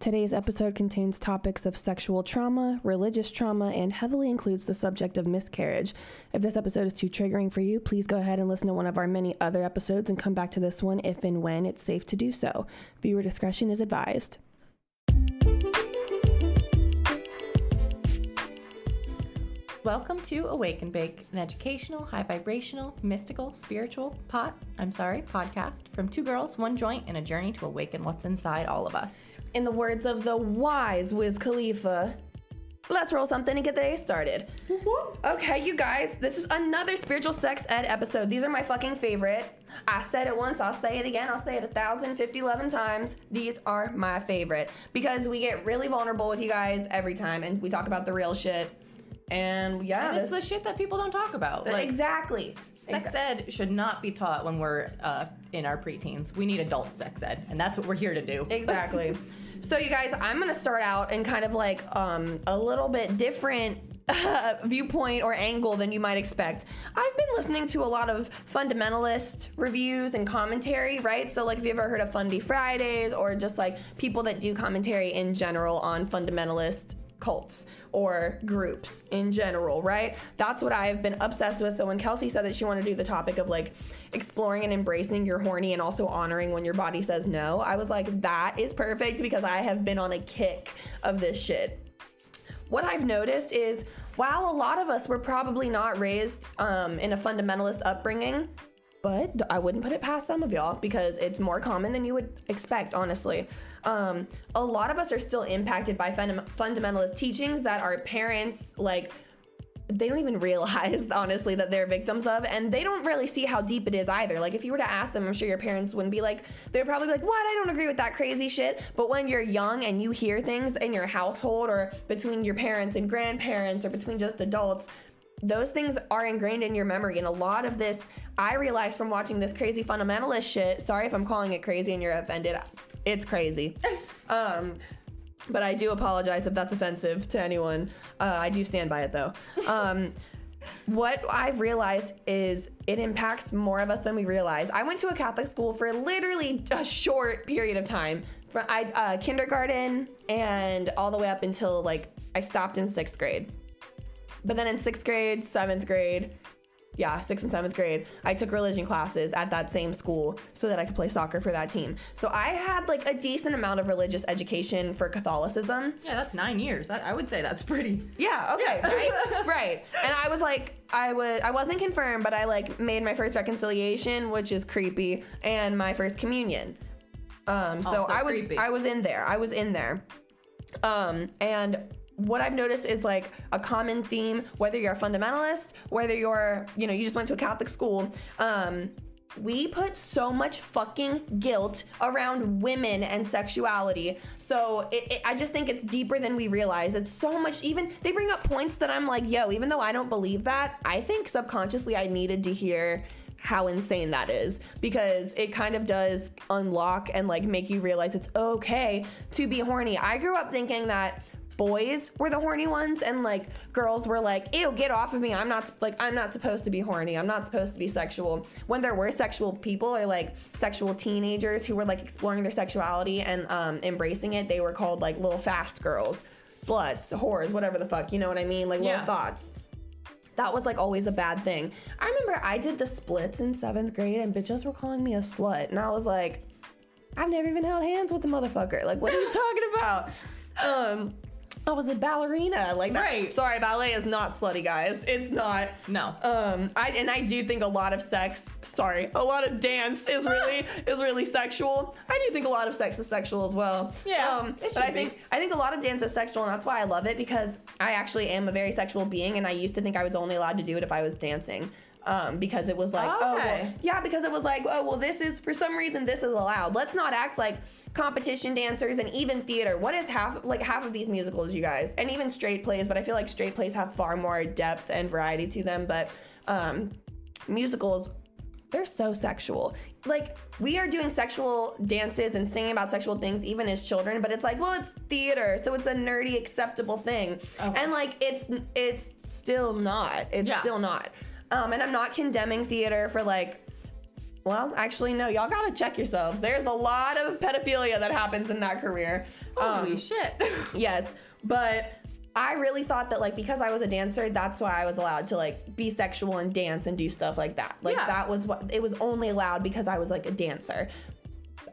Today's episode contains topics of sexual trauma, religious trauma, and heavily includes the subject of miscarriage. If this episode is too triggering for you, please go ahead and listen to one of our many other episodes and come back to this one if and when it's safe to do so. Viewer discretion is advised. Welcome to Awake and Bake, an educational, high vibrational, mystical, spiritual pot, I'm sorry, podcast from two girls, one joint, and a journey to awaken what's inside all of us. In the words of the wise Wiz Khalifa, let's roll something and get the day started. Okay, you guys, this is another spiritual sex ed episode. These are my fucking favorite. I said it once, I'll say it again, I'll say it a thousand, fifty, eleven times. These are my favorite because we get really vulnerable with you guys every time and we talk about the real shit. And yeah, And it's this- the shit that people don't talk about. Like, exactly. Sex ed should not be taught when we're uh, in our preteens. We need adult sex ed, and that's what we're here to do. Exactly. so you guys, I'm gonna start out in kind of like um, a little bit different uh, viewpoint or angle than you might expect. I've been listening to a lot of fundamentalist reviews and commentary, right? So like, if you ever heard of Fundy Fridays or just like people that do commentary in general on fundamentalist cults or groups in general, right? That's what I've been obsessed with. So when Kelsey said that she wanted to do the topic of like exploring and embracing your horny and also honoring when your body says no, I was like, that is perfect because I have been on a kick of this shit. What I've noticed is while a lot of us were probably not raised um, in a fundamentalist upbringing, but I wouldn't put it past some of y'all because it's more common than you would expect, honestly. Um, a lot of us are still impacted by funda- fundamentalist teachings that our parents, like, they don't even realize, honestly, that they're victims of, and they don't really see how deep it is either. Like, if you were to ask them, I'm sure your parents wouldn't be like, they're probably like, what? I don't agree with that crazy shit. But when you're young and you hear things in your household or between your parents and grandparents or between just adults, those things are ingrained in your memory. And a lot of this, I realized from watching this crazy fundamentalist shit. Sorry if I'm calling it crazy and you're offended. It's crazy. um, but I do apologize if that's offensive to anyone. Uh, I do stand by it though. Um, what I've realized is it impacts more of us than we realize. I went to a Catholic school for literally a short period of time, from I, uh, kindergarten and all the way up until like I stopped in sixth grade. But then in sixth grade, seventh grade, yeah, sixth and seventh grade, I took religion classes at that same school so that I could play soccer for that team. So I had like a decent amount of religious education for Catholicism. Yeah, that's nine years. I, I would say that's pretty. Yeah, okay, right? right. And I was like I was I wasn't confirmed, but I like made my first reconciliation, which is creepy, and my first communion. Um so Also I was creepy. I was in there. I was in there. Um and what I've noticed is like a common theme, whether you're a fundamentalist, whether you're, you know, you just went to a Catholic school, um, we put so much fucking guilt around women and sexuality. So it, it, I just think it's deeper than we realize. It's so much, even they bring up points that I'm like, yo, even though I don't believe that, I think subconsciously I needed to hear how insane that is because it kind of does unlock and like make you realize it's okay to be horny. I grew up thinking that boys were the horny ones and like girls were like ew get off of me i'm not like i'm not supposed to be horny i'm not supposed to be sexual when there were sexual people or like sexual teenagers who were like exploring their sexuality and um, embracing it they were called like little fast girls sluts whores whatever the fuck you know what i mean like Yeah. little thoughts that was like always a bad thing i remember i did the splits in seventh grade and bitches were calling me a slut and i was like I've never even held hands with a motherfucker. Like, what are you talking about? Um, I was a ballerina. Like, that, Right. Sorry, ballet is not slutty, guys. It's not. No. Um, I and I do think a lot of sex. Sorry, a lot of dance is really is really sexual. I do think a lot of sex is sexual as well. Yeah, Um, it but I be. think I think a lot of dance is sexual, and that's why I love it because I actually am a very sexual being, and I used to think I was only allowed to do it if I was dancing. Um, because it was like, oh, well, yeah, because it was like, oh, well, this is for some reason this is allowed. Let's not act like competition dancers and even theater. What is half like half of these musicals, you guys, and even straight plays? But I feel like straight plays have far more depth and variety to them. But um, musicals, they're so sexual. Like we are doing sexual dances and singing about sexual things even as children, but it's like, well, it's theater, so it's a nerdy acceptable thing. Okay. And like it's it's still not. It's Yeah. still not. Um, and I'm not condemning theater for like well, actually, no. Y'all gotta check yourselves. There's a lot of pedophilia that happens in that career. Holy Um, shit. yes, but I really thought that like because I was a dancer, that's why I was allowed to like be sexual and dance and do stuff like that. Like Yeah. that was what it was only allowed because I was like a dancer.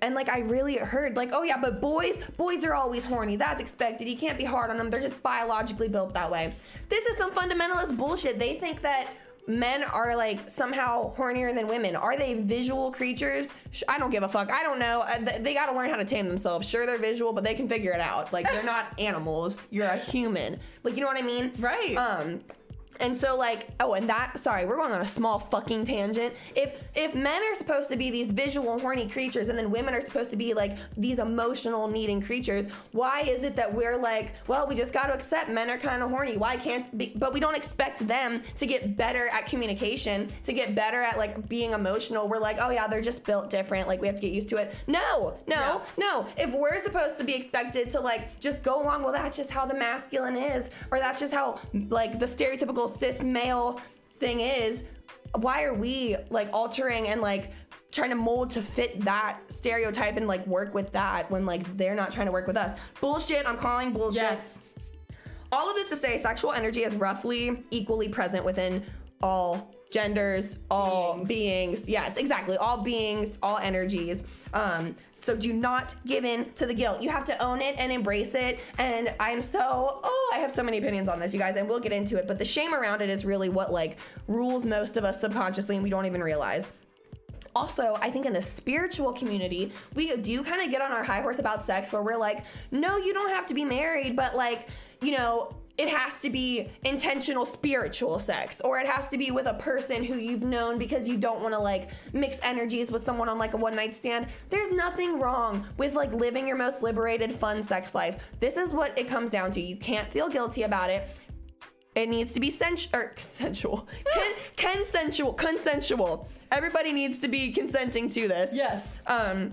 And like I really heard like, oh yeah, but boys, boys are always horny. That's expected. You can't be hard on them. They're just biologically built that way. This is some fundamentalist bullshit. They think that men are like somehow hornier than women. Are they visual creatures? I don't give a fuck. I don't know. Uh, They got to learn how to tame themselves. Sure, they're visual, but they can figure it out. Like they're not animals. You're a human. Like you know what I mean? Right. Um. And so like oh and that sorry we're going on a small fucking tangent. If if men are supposed to be these visual horny creatures and then women are supposed to be like these emotional needing creatures why is it that we're like well we just got to accept men are kind of horny. Why can't be, but we don't expect them to get better at communication to get better at like being emotional. We're like oh yeah they're just built different. Like we have to get used to it. No no No. no. If we're supposed to be expected to like just go along well that's just how the masculine is or that's just how like the stereotypical cis male thing is why are we like altering and like trying to mold to fit that stereotype and like work with that when like they're not trying to work with us bullshit i'm calling bullshit yes. all of this to say sexual energy is roughly equally present within all genders all beings, yes exactly. All beings all energies. Um so do not give in to the guilt. You have to own it and embrace it. And i'm so oh i have so many opinions on this you guys and we'll get into it. But the shame around it is really what like rules most of us subconsciously and we don't even realize. Also, I think in the spiritual community, we do kind of get on our high horse about sex where we're like, no, you don't have to be married, but like, you know, it has to be intentional spiritual sex or it has to be with a person who you've known because you don't want to like mix energies with someone on like a one night stand. There's nothing wrong with like living your most liberated, fun sex life. This is what it comes down to. You can't feel guilty about it. It needs to be sens- or consensual. Con- consensual. Consensual. Everybody needs to be consenting to this. Yes. Um,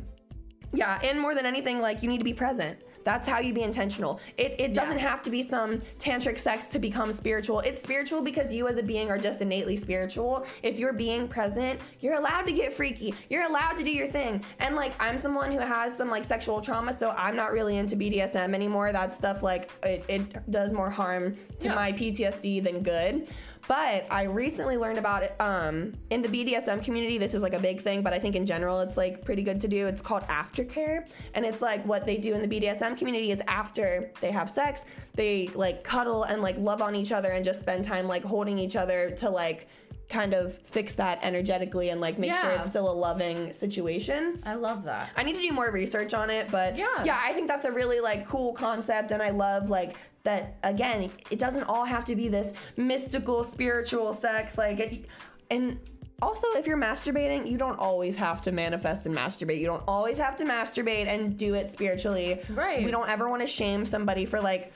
yeah, and more than anything, like you need to be present. That's how you be intentional. It, it doesn't Yeah. have to be some tantric sex to become spiritual. It's spiritual because you as a being are just innately spiritual. If you're being present, you're allowed to get freaky. You're allowed to do your thing. And like I'm someone who has some like sexual trauma, so I'm not really into BDSM anymore. That stuff like it, it does more harm to Yeah. my PTSD than good. But I recently learned about it um, in the BDSM community. This is like a big thing, but I think in general it's like pretty good to do. It's called aftercare, and it's like what they do in the BDSM community is after they have sex, they like cuddle and like love on each other and just spend time like holding each other to like kind of fix that energetically and like make sure it's still a loving situation. I love that. I need to do more research on it, but Yeah. yeah, I think that's a really like cool concept, and I love like that. Again, it doesn't all have to be this mystical, spiritual sex, like, it, and also if you're masturbating, you don't always have to manifest and masturbate. You don't always have to masturbate and do it spiritually. Right. We don't ever want to shame somebody for like,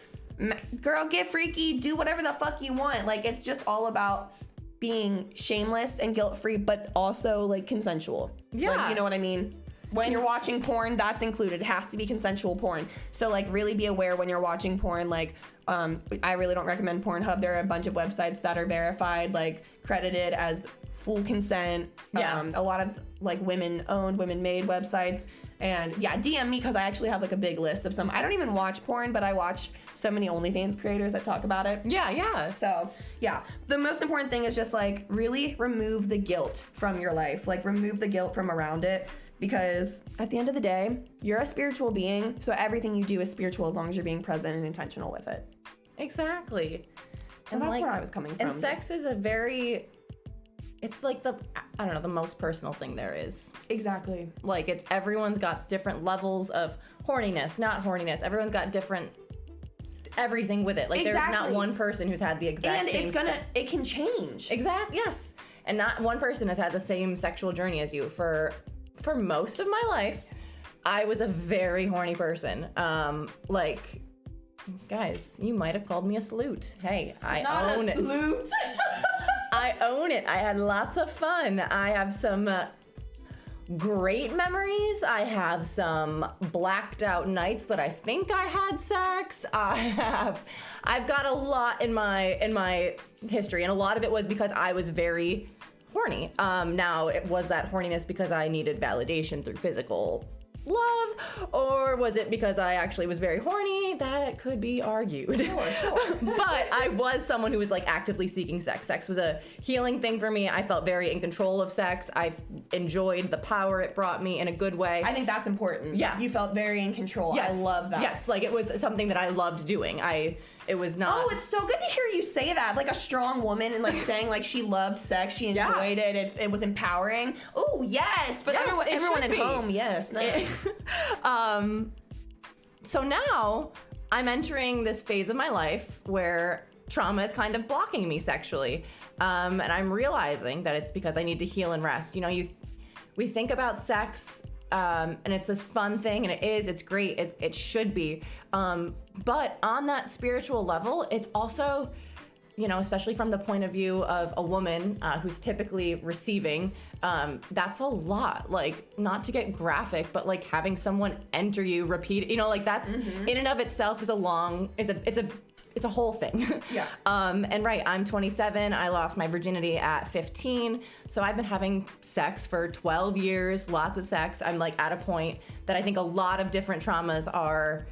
girl, get freaky, do whatever the fuck you want. Like, it's just all about being shameless and guilt free, but also like consensual. Like, Yeah. you know what I mean? When you're watching porn, that's included. It has to be consensual porn. So like really be aware when you're watching porn. Like um, I really don't recommend Pornhub. There are a bunch of websites that are verified, like credited as full consent. Yeah. Um, a lot of like women owned, women made websites. And yeah, DM me because I actually have like a big list of some. I don't even watch porn, but I watch so many OnlyFans creators that talk about it. Yeah, yeah. So, yeah, the most important thing is just like really remove the guilt from your life. Like, remove the guilt from around it because at the end of the day, you're a spiritual being. So, everything you do is spiritual as long as you're being present and intentional with it. Exactly. So, that's where I was coming from. And sex is a very it's like the I don't know, the most personal thing there is. Exactly. Like it's everyone's got different levels of horniness, not horniness. Everyone's got different everything with it. Like there's not one person who's had the exact And same it's gonna, se- it can change. Exact, yes. And not one person has had the same sexual journey as you for for most of my life. I was a very horny person. Um like guys, you might have called me a salute. Hey, I Not own a it. salute. I own it. I had lots of fun. I have some uh, great memories. I have some blacked out nights that I think I had sex. I have I've got a lot in my in my history and a lot of it was because I was very horny. Um, now, it was that horniness because I needed validation through physical love, or was it because I actually was very horny? That could be argued. Sure, sure. but I was someone who was like actively seeking sex. Sex was a healing thing for me. I felt very in control of sex. I enjoyed the power it brought me in a good way. I think that's important. Yeah. You felt very in control. I love that. Yes, like it was something that I loved doing. I it was not. Oh, it's so good to hear you say that. Like a strong woman and like saying like she loved sex, she Yeah. enjoyed it, it, it was empowering. Oh yes, for Yes, everyone, everyone at be. home. Yes, nice. um, so now I'm entering this phase of my life where trauma is kind of blocking me sexually, um, and I'm realizing that it's because I need to heal and rest. You know, you we think about sex. Um, and it's this fun thing, and it is. It's great. It, it should be. Um, but on that spiritual level, it's also you know, especially from the point of view of a woman uh, who's typically receiving, um, that's a lot. Like, not to get graphic, but like having someone enter you, repeat, you know, like that's in and of itself is a long, is a, it's a, it's a whole thing. Yeah. um, and right, I'm 27. I lost my virginity at 15. So I've been having sex for 12 years, lots of sex. I'm like at a point that I think a lot of different traumas are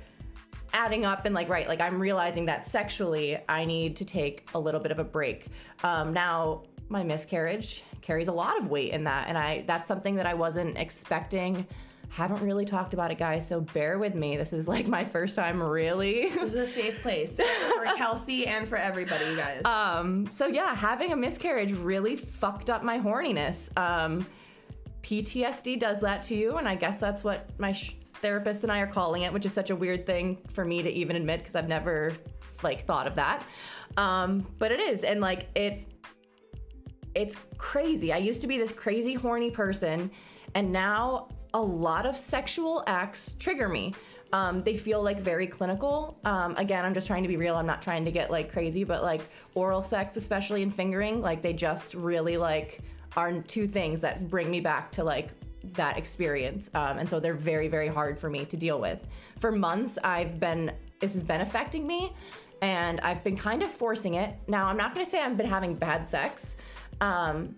adding up and like right like i'm realizing that sexually i need to take a little bit of a break. Um, now my miscarriage carries a lot of weight in that and i that's something that i wasn't expecting. Haven't really talked about it guys so bear with me. This is like my first time really this is a safe place for Kelsey and for everybody, you guys. um so yeah having a miscarriage really fucked up my horniness. Um ptsd does that to you and i guess that's what my sh- therapist and i are calling it which is such a weird thing for me to even admit because i've never like thought of that um but it is and like it it's crazy. I used to be this crazy horny person, and now a lot of sexual acts trigger me. Um, they feel like very clinical. Um, again, I'm just trying to be real. I'm not trying to get like crazy, but like oral sex, especially in fingering, like they just really like are two things that bring me back to like that experience. Um, and so they're very, very hard for me to deal with. For months, I've been, this has been affecting me and I've been kind of forcing it. Now, I'm not going to say I've been having bad sex. Um,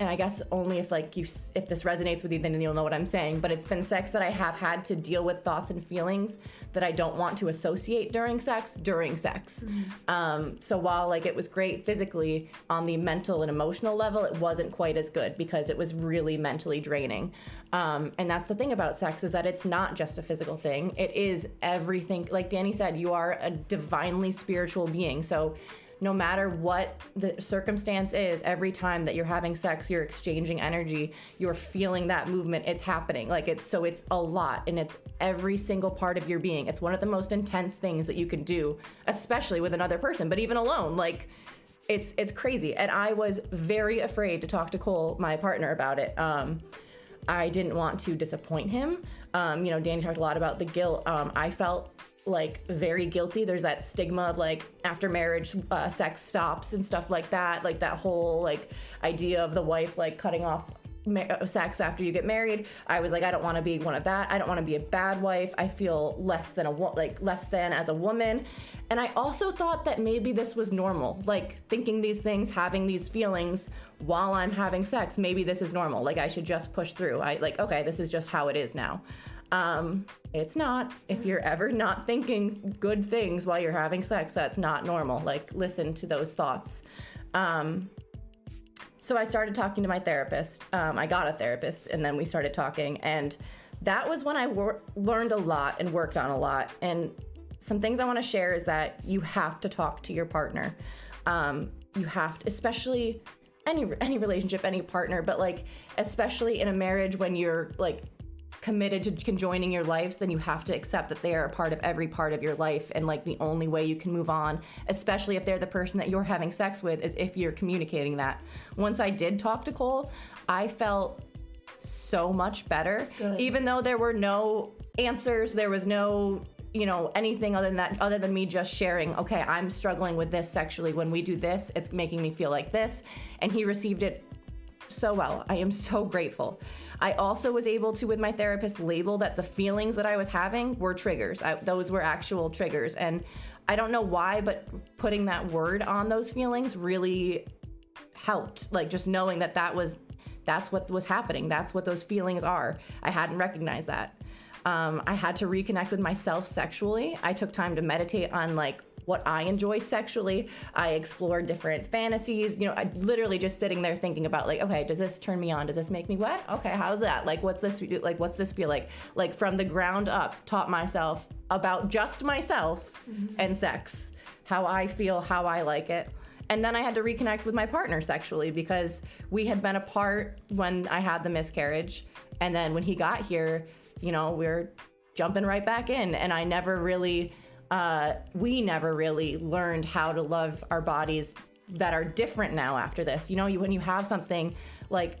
and I guess only if like you if this resonates with you, then you'll know what I'm saying. But it's been sex that I have had to deal with thoughts and feelings that I don't want to associate during sex during sex. Um, so while like it was great physically, on the mental and emotional level, it wasn't quite as good because it was really mentally draining. Um, and that's the thing about sex is that it's not just a physical thing; it is everything. Like Dani said, you are a divinely spiritual being. So no matter what the circumstance is, every time that you're having sex, you're exchanging energy, you're feeling that movement, it's happening. Like it's so it's a lot and it's every single part of your being. It's one of the most intense things that you can do, especially with another person, but even alone. Like it's it's crazy. And I was very afraid to talk to Cole, my partner, about it. Um I didn't want to disappoint him. Um, you know, Dani talked a lot about the guilt. Um, I felt like very guilty. There's that stigma of like after marriage, uh, sex stops and stuff like that. Like that whole like idea of the wife like cutting off ma- uh, sex after you get married. I was like, I don't want to be one of that. I don't want to be a bad wife. I feel less than a wo- like less than as a woman. And I also thought that maybe this was normal, like thinking these things, having these feelings while I'm having sex. Maybe this is normal. Like I should just push through. I like okay, this is just how it is now. Um, it's not. If you're ever not thinking good things while you're having sex, that's not normal. Like, listen to those thoughts. Um, so I started talking to my therapist. Um, I got a therapist, and then we started talking, and that was when I wor- learned a lot and worked on a lot. And some things I want to share is that you have to talk to your partner. Um, you have to, especially any any relationship, any partner, but like especially in a marriage when you're like committed to conjoining your lives, then you have to accept that they are a part of every part of your life. And like the only way you can move on, especially if they're the person that you're having sex with, is if you're communicating that. Once I did talk to Cole, I felt so much better. Good. Even though there were no answers, there was no you know anything other than that other than me just sharing okay i'm struggling with this sexually when we do this it's making me feel like this and he received it so well. I am so grateful. I also was able to, with my therapist, label that the feelings that I was having were triggers. I, those were actual triggers. And I don't know why, but putting that word on those feelings really helped. Like just knowing that that was that's what was happening. That's what those feelings are. I hadn't recognized that. Um, I had to reconnect with myself sexually. I took time to meditate on like what I enjoy sexually. I explore different fantasies. You know, I literally just sitting there thinking about like, okay, does this turn me on? Does this make me wet? Okay, how's that? Like, what's this? Like, what's this feel like? Like from the ground up, taught myself about just myself mm-hmm. and sex, how I feel, how I like it. And then I had to reconnect with my partner sexually because we had been apart when I had the miscarriage. And then when he got here, you know, we are jumping right back in. And I never really, uh, we never really learned how to love our bodies that are different now after this. You know, you, when you have something like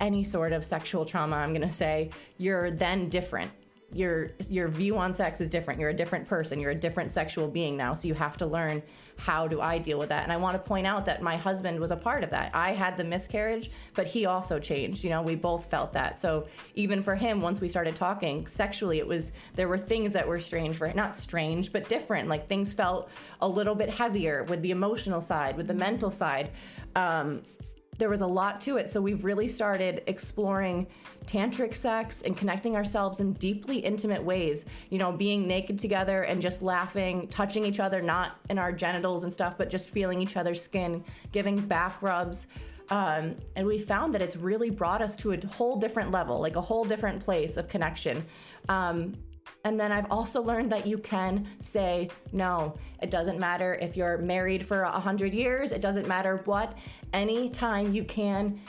any sort of sexual trauma, I'm going to say, you're then different your your view on sex is different. You're a different person. You're a different sexual being now. So you have to learn how do I deal with that. And I want to point out that my husband was a part of that. I had the miscarriage, but he also changed. You know, we both felt that. So even for him, once we started talking sexually, it was there were things that were strange for not strange, but different. Like things felt a little bit heavier with the emotional side, with the mental side. Um, there was a lot to it. So we've really started exploring tantric sex and connecting ourselves in deeply intimate ways. You know, being naked together and just laughing, touching each other, not in our genitals and stuff, but just feeling each other's skin, giving back rubs. Um, and we found that it's really brought us to a whole different level, like a whole different place of connection. Um, and then I've also learned that you can say no. It doesn't matter if you're married for a hundred years. It doesn't matter what. Anytime you can,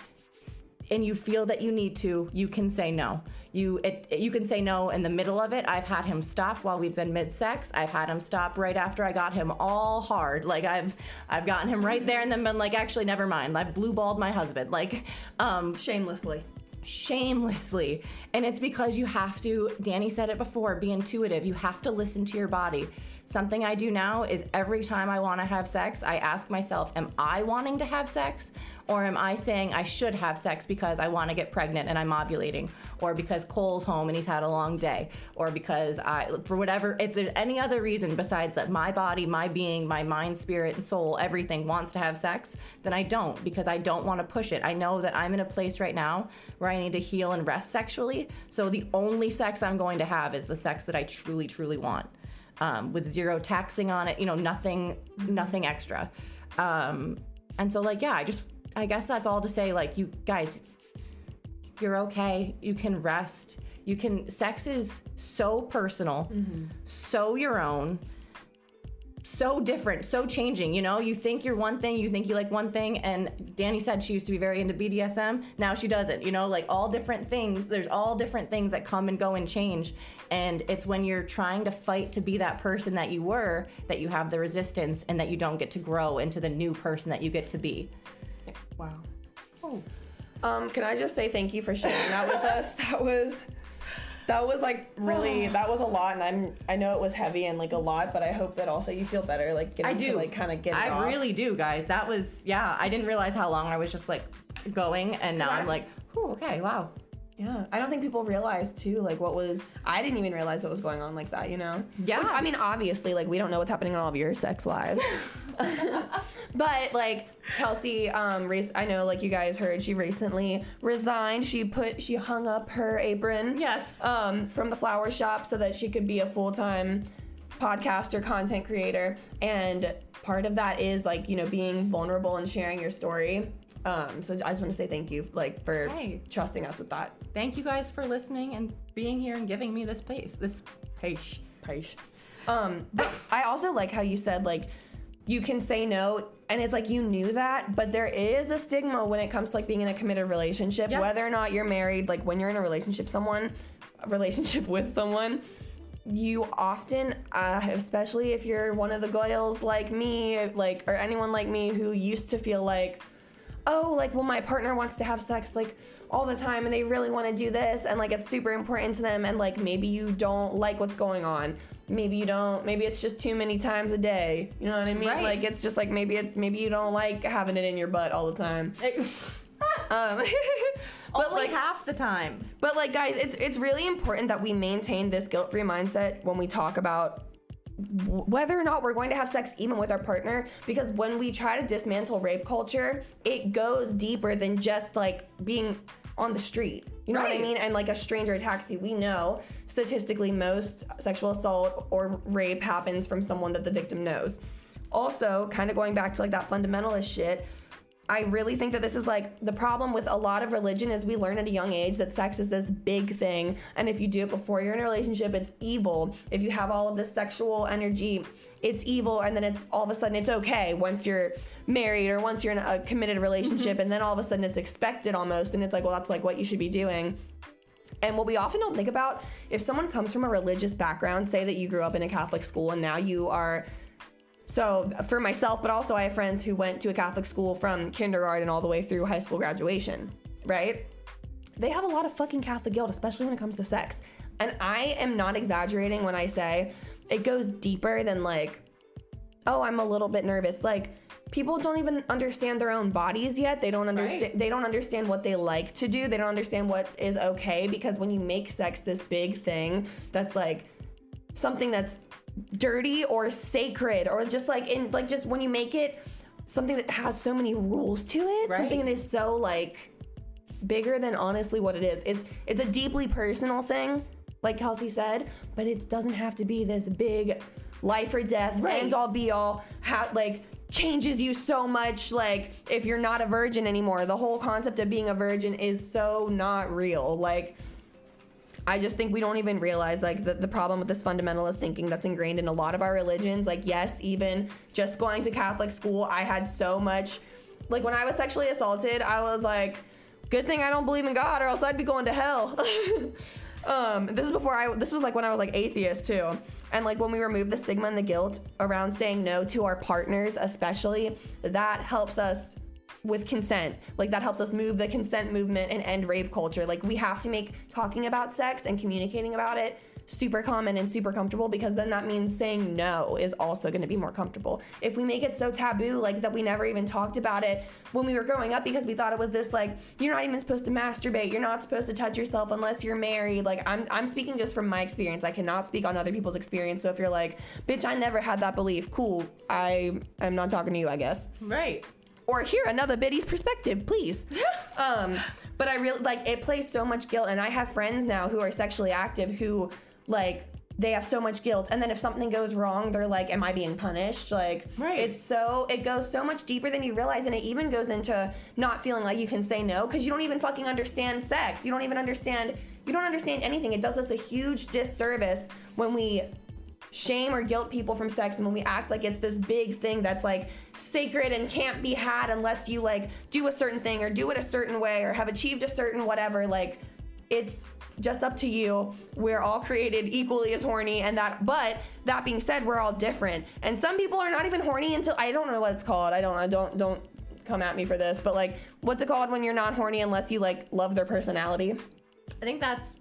and you feel that you need to, you can say no. You it, you can say no in the middle of it. I've had him stop while we've been mid-sex. I've had him stop right after I got him all hard. Like I've I've gotten him right there and then been like, actually, never mind. I've blue balled my husband. Like, um, shamelessly shamelessly. And it's because you have to, Dani said it before, be intuitive. You have to listen to your body. Something I do now is every time I want to have sex, I ask myself, Am I wanting to have sex? Or am I saying I should have sex because I want to get pregnant and I'm ovulating? Or because Cole's home and he's had a long day? Or because I, for whatever, if there's any other reason besides that my body, my being, my mind, spirit, and soul, everything wants to have sex, then I don't because I don't want to push it. I know that I'm in a place right now where I need to heal and rest sexually. So the only sex I'm going to have is the sex that I truly, truly want. Um, with zero taxing on it, you know, nothing, nothing extra. Um, and so, like, yeah, I just I guess that's all to say, like, you guys, you're okay. You can rest. You can, sex is so personal, mm-hmm. so your own, so different, so changing. You know, you think you're one thing, you think you like one thing, and Dani said she used to be very into BDSM. Now she doesn't. You know, like all different things. There's all different things that come and go and change. And it's when you're trying to fight to be that person that you were that you have the resistance and that you don't get to grow into the new person that you get to be. Wow. Oh. Um, can I just say thank you for sharing that with us? That was that was like really that was a lot and i'm i know it was heavy and like a lot but i hope that also you feel better like getting i do. to, like kind of get i off. really do guys. That was yeah i didn't realize how long i was just like going and now i'm like oh okay wow yeah, I don't think people realize too, like what was. I didn't even realize what was going on like that, you know. Yeah. Which I mean, obviously, like we don't know what's happening in all of your sex lives, but like Kelsey, um, race. I know, like you guys heard, she recently resigned. She put, she hung up her apron. Yes. Um, from the flower shop so that she could be a full time podcaster, content creator, and part of that is like you know being vulnerable and sharing your story um, so I just want to say thank you, like, for hey. trusting us with that. Thank you guys for listening and being here and giving me this space, this space. Space. Um, but I also like how you said like you can say no, and it's like you knew that, but there is a stigma when it comes to like being in a committed relationship, yes. whether or not you're married. Like when you're in a relationship, someone, a relationship with someone, you often, uh, especially if you're one of the goyles like me, like or anyone like me who used to feel like oh, like, well, my partner wants to have sex like all the time and they really want to do this and like it's super important to them and like maybe you don't like what's going on. Maybe you don't, maybe it's just too many times a day. You know what I mean? Right. Like it's just like maybe it's maybe you don't like having it in your butt all the time. um, but Only like half the time. But like guys, it's it's really important that we maintain this guilt-free mindset when we talk about whether or not we're going to have sex even with our partner because when we try to dismantle rape culture it goes deeper than just like being on the street. You know what i mean? And like a stranger attacks you we know statistically most sexual assault or rape happens from someone that the victim knows. Also kind of going back to like that fundamentalist shit I really think that this is like the problem with a lot of religion is we learn at a young age that sex is this big thing and if you do it before you're in a relationship it's evil. If you have all of this sexual energy, it's evil and then it's all of a sudden it's okay once you're married or once you're in a committed relationship mm-hmm. and then all of a sudden it's expected almost and it's like well that's like what you should be doing. And what we often don't think about, if someone comes from a religious background, say that you grew up in a Catholic school and now you are so for myself, but also I have friends who went to a Catholic school from kindergarten all the way through high school graduation, right? They have a lot of fucking Catholic guilt, especially when it comes to sex. And I am not exaggerating when I say it goes deeper than like, oh, I'm a little bit nervous. Like people don't even understand their own bodies yet. They don't understand Right. they don't understand what they like to do. They don't understand what is okay because when you make sex this big thing that's like something that's dirty or sacred or just like in like just when you make it something that has so many rules to it Right. something that is so like bigger than honestly what it is it's it's a deeply personal thing like kelsey said but it doesn't have to be this big life or death Right. end all be all ha- like changes you so much like if you're not a virgin anymore the whole concept of being a virgin is so not real like I just think we don't even realize like the, the problem with this fundamentalist thinking that's ingrained in a lot of our religions. Like, yes, even just going to Catholic school, I had so much. Like, when I was sexually assaulted, I was like, good thing I don't believe in God or else I'd be going to hell. um, this is before I, this was like when I was like atheist too. And like when we remove the stigma and the guilt around saying no to our partners, especially, that helps us with consent. Like that helps us move the consent movement and end rape culture. Like we have to make talking about sex and communicating about it super common and super comfortable because then that means saying no is also going to be more comfortable. If we make it so taboo like that we never even talked about it when we were growing up because we thought it was this like you're not even supposed to masturbate, you're not supposed to touch yourself unless you're married. Like I'm I'm speaking just from my experience. I cannot speak on other people's experience. So if you're like, "Bitch, I never had that belief." Cool. I am not talking to you, I guess Right. Or hear another biddy's perspective, please. um, but I really like it plays so much guilt, and I have friends now who are sexually active who like they have so much guilt, and then if something goes wrong, they're like, "Am I being punished?" Like, Right. it's so it goes so much deeper than you realize, and it even goes into not feeling like you can say no because you don't even fucking understand sex. You don't even understand. You don't understand anything. It does us a huge disservice when we shame or guilt people from sex and when we act like it's this big thing that's like sacred and can't be had unless you like do a certain thing or do it a certain way or have achieved a certain whatever like it's just up to you. We're all created equally as horny and that but that being said we're all different. And some people are not even horny until i don't know what it's called. I don't i don't don't come at me for this but like what's it called when you're not horny unless you like love their personality? I think that's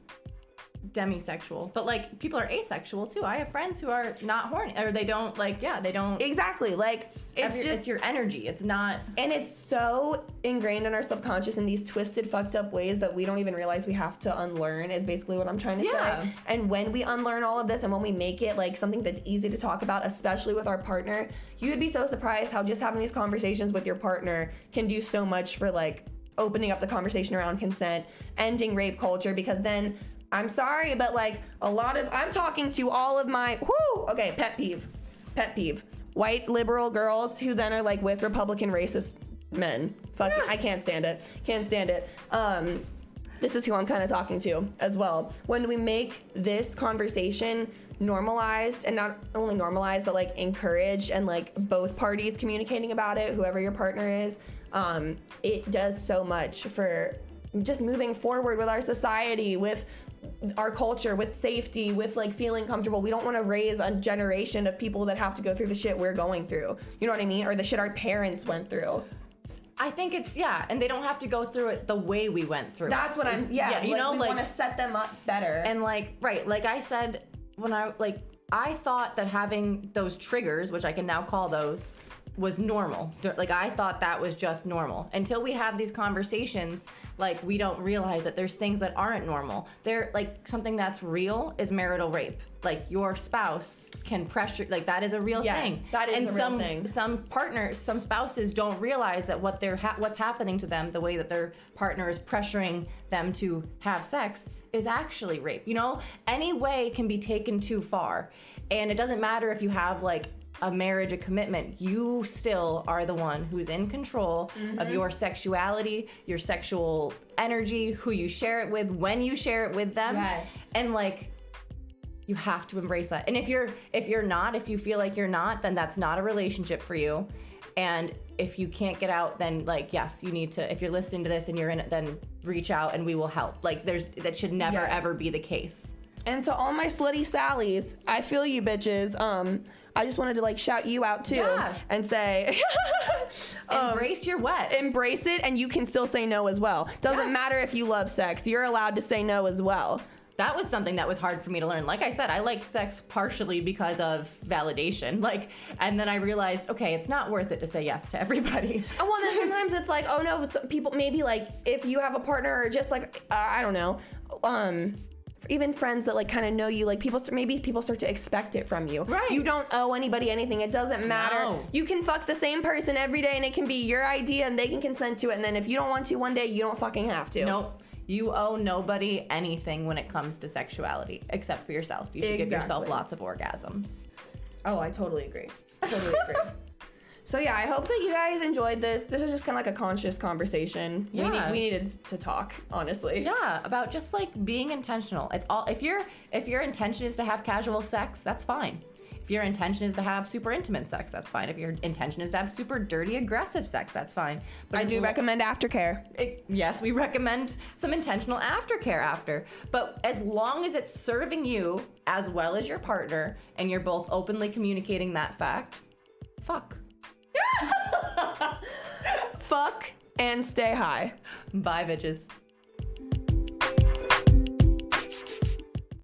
demisexual, but like people are asexual too. I have friends who are not horny, or they don't like. Yeah, they don't. exactly like it's It's, just it's your energy. It's not. And it's so ingrained in our subconscious in these twisted, fucked up ways that we don't even realize we have to unlearn, is basically what I'm trying to Yeah. say. And when we unlearn all of this and when we make it like something that's easy to talk about, especially with our partner, you would be so surprised how just having these conversations with your partner can do so much for like opening up the conversation around consent, ending rape culture, because then I'm sorry, but like a lot of I'm talking to all of my whoo, okay, pet peeve. Pet peeve. White liberal girls who then are like with Republican racist men. Fuck it. I can't stand it. Can't stand it. Um this is who I'm kind of talking to as well. When we make this conversation normalized and not only normalized but like encouraged and like both parties communicating about it, whoever your partner is, um, it does so much for just moving forward with our society, with our culture, with safety, with like feeling comfortable. We don't want to raise a generation of people that have to go through the shit we're going through. You know what I mean? Or the shit our parents went through. I think it's yeah, and they don't have to go through it the way we went through. That's it. what I'm. Yeah, you like, know, we like want to set them up better. and like right, like I said when I like I thought that having those triggers, which I can now call those, was normal. Like I thought that was just normal until we have these conversations. Like we don't realize that there's things that aren't normal. There, like something that's real is marital rape. like your spouse can pressure like that is a real Yes, thing that is and a real some thing. some partners some spouses don't realize that what they're ha- what's happening to them the way that their partner is pressuring them to have sex is actually rape you know any way can be taken too far and it doesn't matter if you have like a marriage a commitment you still are the one who's in control Mm-hmm. of your sexuality your sexual energy who you share it with when you share it with them Yes. and like you have to embrace that and if you're if you're not if you feel like you're not then that's not a relationship for you and if you can't get out then like yes you need to if you're listening to this and you're in it then reach out and we will help like there's that should never Yes. ever be the case And to all my slutty sallies, I feel you bitches. Um, I just wanted to like shout you out too Yeah. and say embrace your what? embrace it and you can still say no as well. Doesn't Yes. matter if you love sex. You're allowed to say no as well. that was something that was hard for me to learn. Like I said, I like sex partially because of validation. Like, and then I realized, okay, it's not worth it to say yes to everybody. And well, then sometimes it's like, oh no, people maybe like if you have a partner or just like uh, I don't know, um, even friends that like kind of know you, like people maybe people start to expect it from you. Right. You don't owe anybody anything. It doesn't matter. No. You can fuck the same person every day, and it can be your idea, and they can consent to it. And then if you don't want to one day, you don't fucking have to. Nope. You owe nobody anything when it comes to sexuality except for yourself. You should give yourself lots of orgasms. Oh, I totally agree. Totally agree. So yeah, I hope that you guys enjoyed this. This is just kind of like a conscious conversation. We, Yeah. need, we needed to talk, honestly. Yeah, about just like being intentional. It's all if your if your intention is to have casual sex, that's fine. If your intention is to have super intimate sex, that's fine. If your intention is to have super dirty aggressive sex, that's fine. But I do recommend aftercare. it- yes, we recommend some intentional aftercare after. But as long as it's serving you as well as your partner and you're both openly communicating that fact, fuck. Fuck and stay high. Bye, bitches.